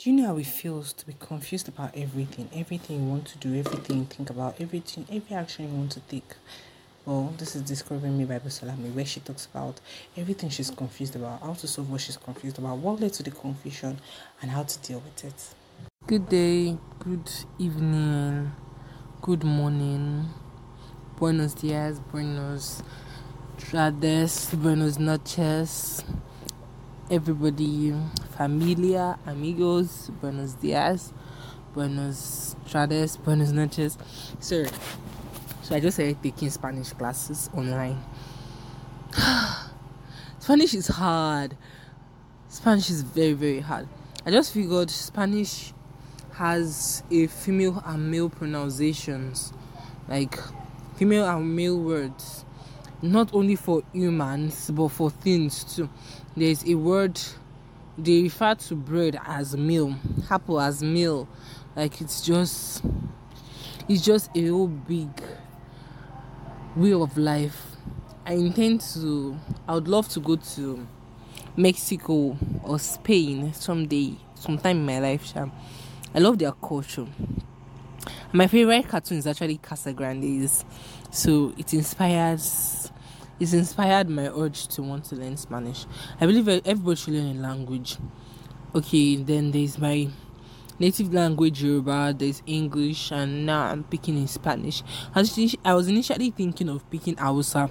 Do you know how it feels to be confused about everything? Everything you want to do, everything you think about, everything, every action you want to take. Well, this is describing me by Salami, where she talks about everything she's confused about, how to solve what she's confused about, what led to the confusion, and how to deal with it. Good day, good evening, good morning, buenos dias, buenos tardes, buenos noches everybody, familia, amigos, buenos dias, buenos tardes, buenos noches. So, so I just started taking Spanish classes online. Spanish is hard. Spanish is very, very hard. I just figured Spanish has a female and male pronunciations, like female and male words, not only for humans but for things too. There's a word they refer to bread as meal apple as meal. Like it's just it's just a whole big way of life. I intend to i would love to go to mexico or spain someday sometime in my life i love their culture. My favorite cartoon is actually Casagrandes so it inspires it's inspired my urge to want to learn Spanish. I believe everybody should learn a language. Okay, then there's my native language Yoruba, there's English, and now I'm picking in Spanish. I was initially thinking of picking Hausa,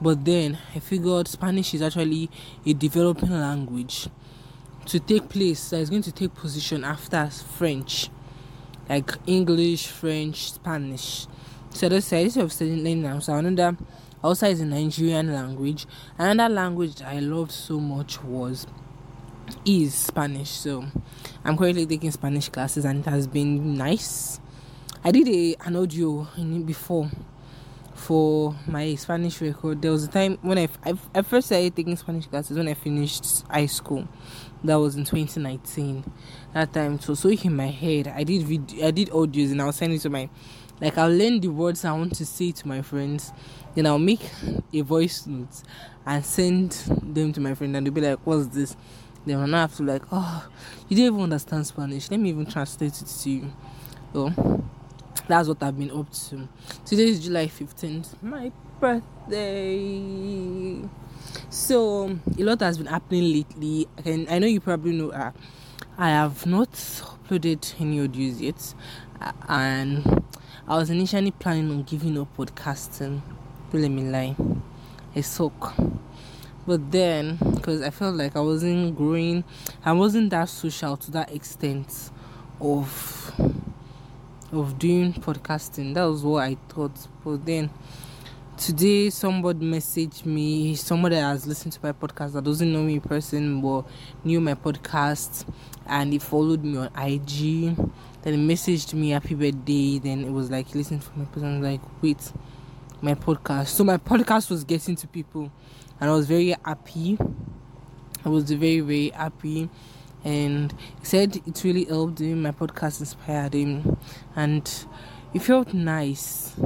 but then I figured Spanish is actually a developing language to take place that is going to take position after French, like English, French, Spanish. So that's why I decided to study. Another Hausa is a Nigerian language. Another language I loved so much was is Spanish. So I'm currently taking Spanish classes and it has been nice. I did a an audio in before for my Spanish record. There was a time when I, I, I first started taking Spanish classes when I finished high school. That was in 2019. That time so so in my head. I did video, I did audios and I was sending to my like I'll learn the words I want to say to my friends, then I'll make a voice note and send them to my friend, and they'll be like, "What's this?" Then I'll have to like, "Oh, you didn't even understand Spanish. Let me even translate it to you." So that's what I've been up to. Today is July fifteenth, my birthday. So a lot has been happening lately. I can I know you probably know. Uh, I have not uploaded any audios yet, uh, and I was initially planning on giving up podcasting. Don't let me lie, I suck. But then, because I felt like I wasn't growing, I wasn't that social to that extent of of doing podcasting. That was what I thought. But then today somebody messaged me somebody has listened to my podcast that doesn't know me in person but knew my podcast and he followed me on IG then he messaged me happy birthday. Then it was like listen to my person. like, wait, my podcast. So my podcast was getting to people, and I was very happy. I was very very happy, and he said it really helped him. My podcast inspired him, and it felt nice.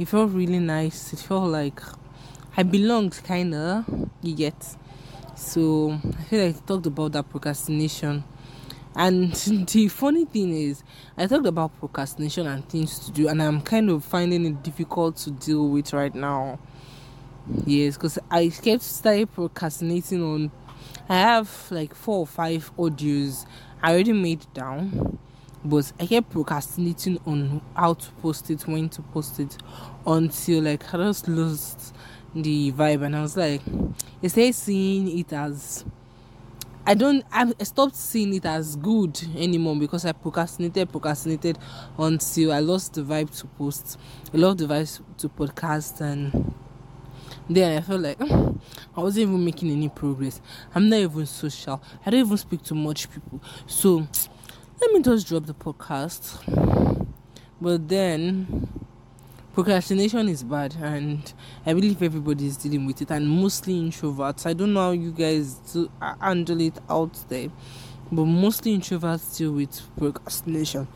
It felt really nice. It felt like I belonged, kinda. You get. So I feel like I talked about that procrastination and the funny thing is, I talked about procrastination and things to do, and I'm kind of finding it difficult to deal with right now. Yes, because I kept started procrastinating on. I have like four or five audios I already made down, but I kept procrastinating on how to post it, when to post it, until like I just lost the vibe, and I was like, instead seeing it as I don't I stopped seeing it as good anymore because I procrastinated, procrastinated until I lost the vibe to post. I lost the vibe to podcast and then I felt like I wasn't even making any progress. I'm not even social. I don't even speak to much people. So let me just drop the podcast. But then procrastination is bad and i believe everybody is dealing with it and mostly introverts. I don't know how you guys do handle it out there but mostly introverts deal with procrastination.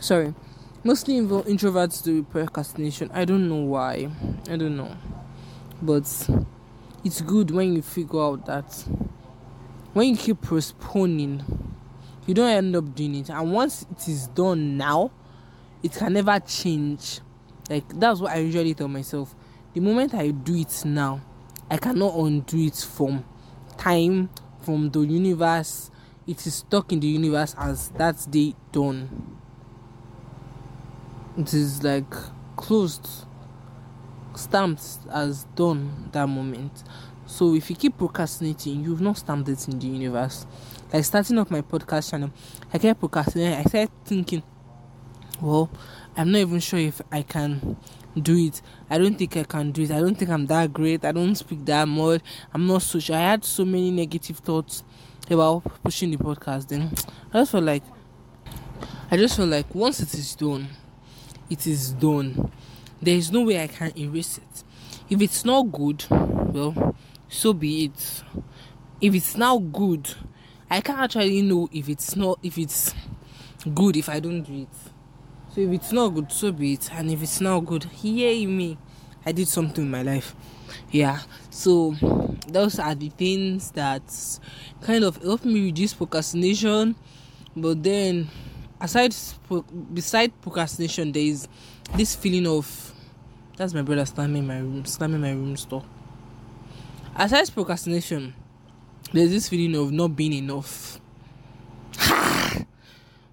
Sorry. Mostly introverts do procrastination. I don't know why. I don't know. But it's good when you figure out that when you keep postponing you don't end up doing it. And once it is done now it can never change. Like that's what i usually tell myself. The moment i do it now i cannot undo it from time from the universe. It is stuck in the universe as that day done. It is like closed stamped as done that moment. So if you keep procrastinating you've not stamped it in the universe like starting up my podcast channel. I kept procrastinating. I started thinking well i'm not even sure if i can do it. I don't think i can do it. I don't think i'm that great. I don't speak that much. I'm not social i had so many negative thoughts about pushing the podcast. Then i just felt like i just felt like once it is done it is done. There is no way i can erase it. If it's not good well so be it. If it's now good i can't actually know if it's not if it's good if i don't do it. So if it's not good so be it. And if it's not good yay me. I did something in my life. Yeah. So those are the things that kind of help me reduce procrastination. But then aside beside procrastination there is this feeling of that's my brother slamming my room slamming my room door. Aside procrastination there's this feeling of not being enough.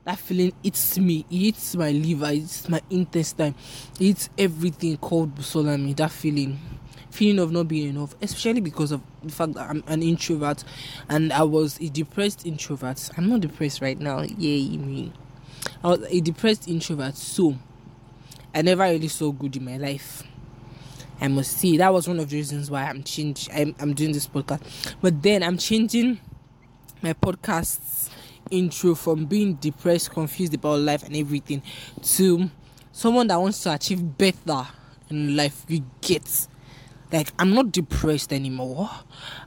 That feeling eats me. Eats my liver. It eats my intestine. It eats everything called busolami that feeling. Feeling of not being enough especially because of the fact that i'm an introvert and i was a depressed introvert. I'm not depressed right now. Yay me i was a depressed introvert. So i never really saw good in my life I must see. That was one of the reasons why I'm changing. I'm, I'm doing this podcast. But then I'm changing my podcasts intro from being depressed, confused about life and everything to someone that wants to achieve better in life. You get like I'm not depressed anymore.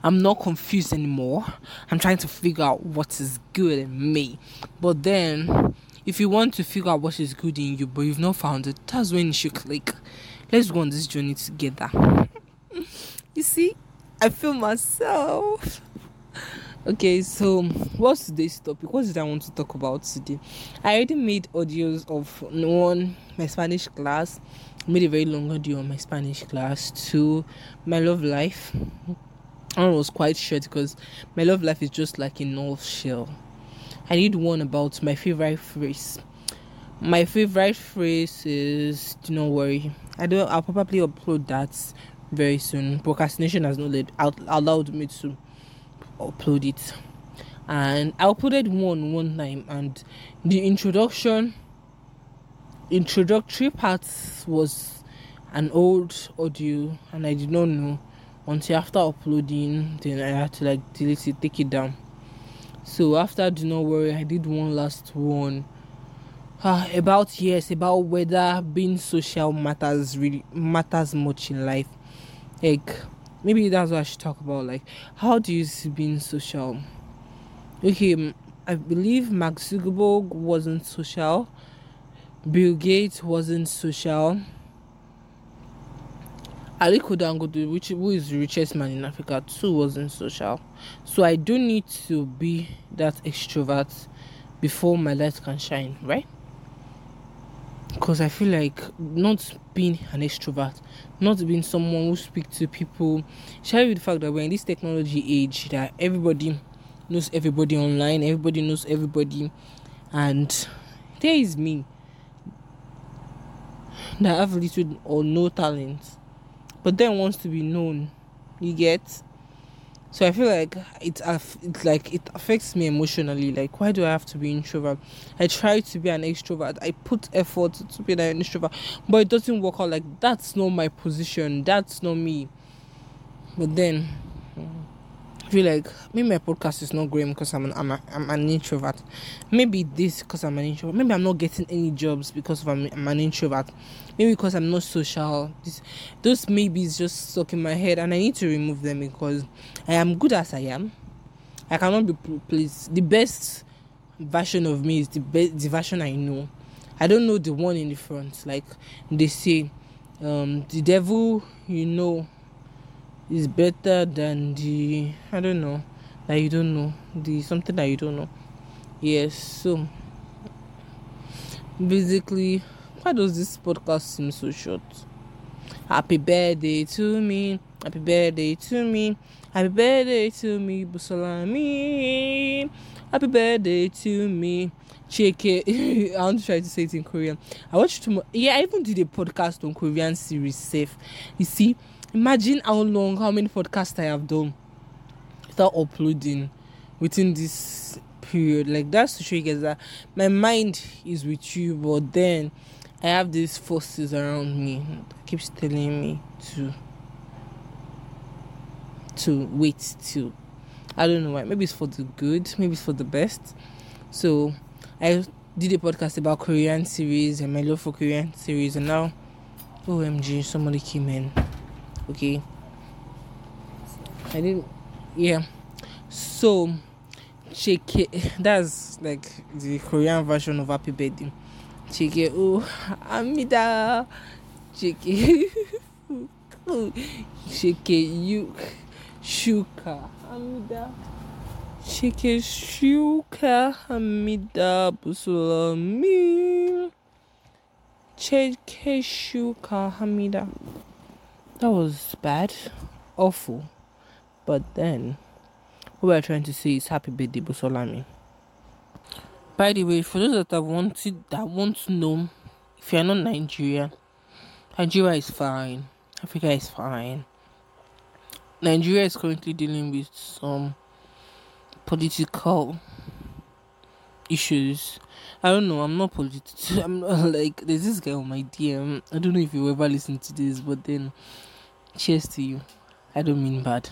I'm not confused anymore. I'm trying to figure out what is good in me. But then if you want to figure out what is good in you but you've not found it, that's when you should click let's go on this journey together. you see, I feel myself. Okay, so what's today's topic? What did I want to talk about today? I already made audios of one my Spanish class, made a very long audio on my Spanish class, two my love life. One was quite short because my love life is just like a north shell. I need one about my favorite phrase. My favorite phrase is do not worry I don't. I'll probably upload that very soon. Procrastination has not let, allowed me to upload it, and I uploaded one one time, and the introduction, introductory part was an old audio, and I did not know until after uploading. Then I had to like delete it, take it down. So after do not worry, I did one last one uh, about yes about whether being social matters really matters much in life like maybe that's what i should talk about like how do you see being social okay i believe mark zuckerberg wasn't social bill gates wasn't social Aliko Dangote, which who is the richest man in Africa, too wasn't social. So I do need to be that extrovert before my light can shine, right? Because I feel like not being an extrovert, not being someone who speaks to people, share with the fact that we're in this technology age that everybody knows everybody online, everybody knows everybody, and there is me that have little or no talent, but then wants to be known. You get so I feel like it, it's like it affects me emotionally. Like, why do I have to be introvert? I try to be an extrovert. I put effort to be an extrovert, but it doesn't work out. Like, that's not my position. That's not me. But then Feel like maybe my podcast is not growing because I'm an, I'm, a, I'm an introvert. Maybe this because I'm an introvert. Maybe I'm not getting any jobs because of I'm, I'm an introvert. Maybe because I'm not social. This, those maybes just stuck in my head, and I need to remove them because I am good as I am. I cannot be pleased. The best version of me is the best, the version I know. I don't know the one in the front. Like they say, um, the devil you know is better than the I don't know that you don't know. The something that you don't know. Yes, so basically, why does this podcast seem so short? Happy birthday to me. Happy birthday to me. Happy birthday to me, Busolami. Happy birthday to me. Check it. I want to try to say it in Korean. I watched. Yeah, I even did a podcast on Korean series. Safe. You see, imagine how long, how many podcasts I have done without uploading within this period. Like that's to show you guys that my mind is with you, but then I have these forces around me that keeps telling me to to wait to I don't know why. Maybe it's for the good, maybe it's for the best. So I did a podcast about Korean series and my love for Korean series and now OMG somebody came in. Okay. I didn't yeah. So check it that's like the Korean version of happy birthday. Chike oh Amida Chike Chike you Shuka Amida Chike Shuka Amida Busolami Chike Shuka Hamida That was bad awful but then what we're trying to say is happy birthday Busolami by the way, for those that have wanted that want to know if you're not Nigeria, Nigeria is fine. Africa is fine. Nigeria is currently dealing with some political issues. I don't know. I'm not political. I'm not like there's this guy on my DM. I don't know if you ever listen to this, but then cheers to you. I don't mean bad.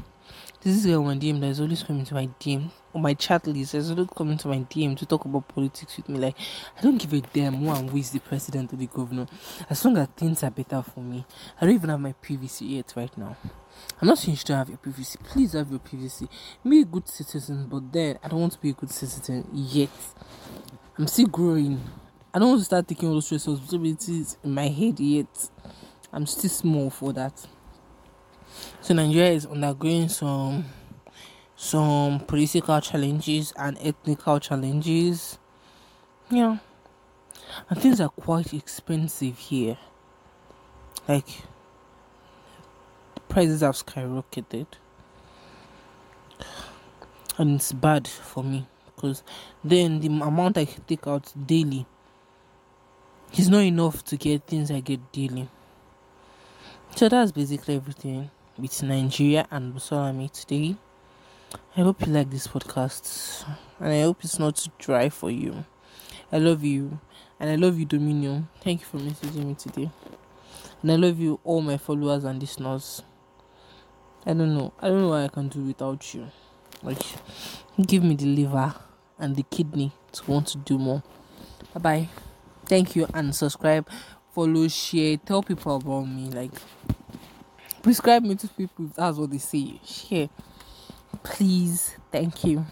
This is guy on my DM that is always coming to my DM on my chat list, there's always coming to my DM to talk about politics with me. Like, I don't give a damn who and who is the president or the governor. As long as things are better for me. I don't even have my PVC yet right now. I'm not saying you should have your PVC. Please have your PVC. Be a good citizen, but then I don't want to be a good citizen yet. I'm still growing. I don't want to start taking all those responsibilities in my head yet. I'm still small for that. So Nigeria is undergoing some some political challenges and ethnical challenges. Yeah. And things are quite expensive here. Like prices have skyrocketed. And it's bad for me because then the amount I take out daily is not enough to get things I get daily. So that's basically everything with Nigeria and Busolami today. I hope you like this podcast and I hope it's not too dry for you. I love you and I love you, Dominion. Thank you for messaging me today. And I love you, all my followers and listeners. I don't know. I don't know what I can do without you. Like, give me the liver and the kidney to want to do more. Bye bye. Thank you and subscribe, follow, share, tell people about me. Like, Prescribe me to people if that's what they say. Share. Please. Thank you.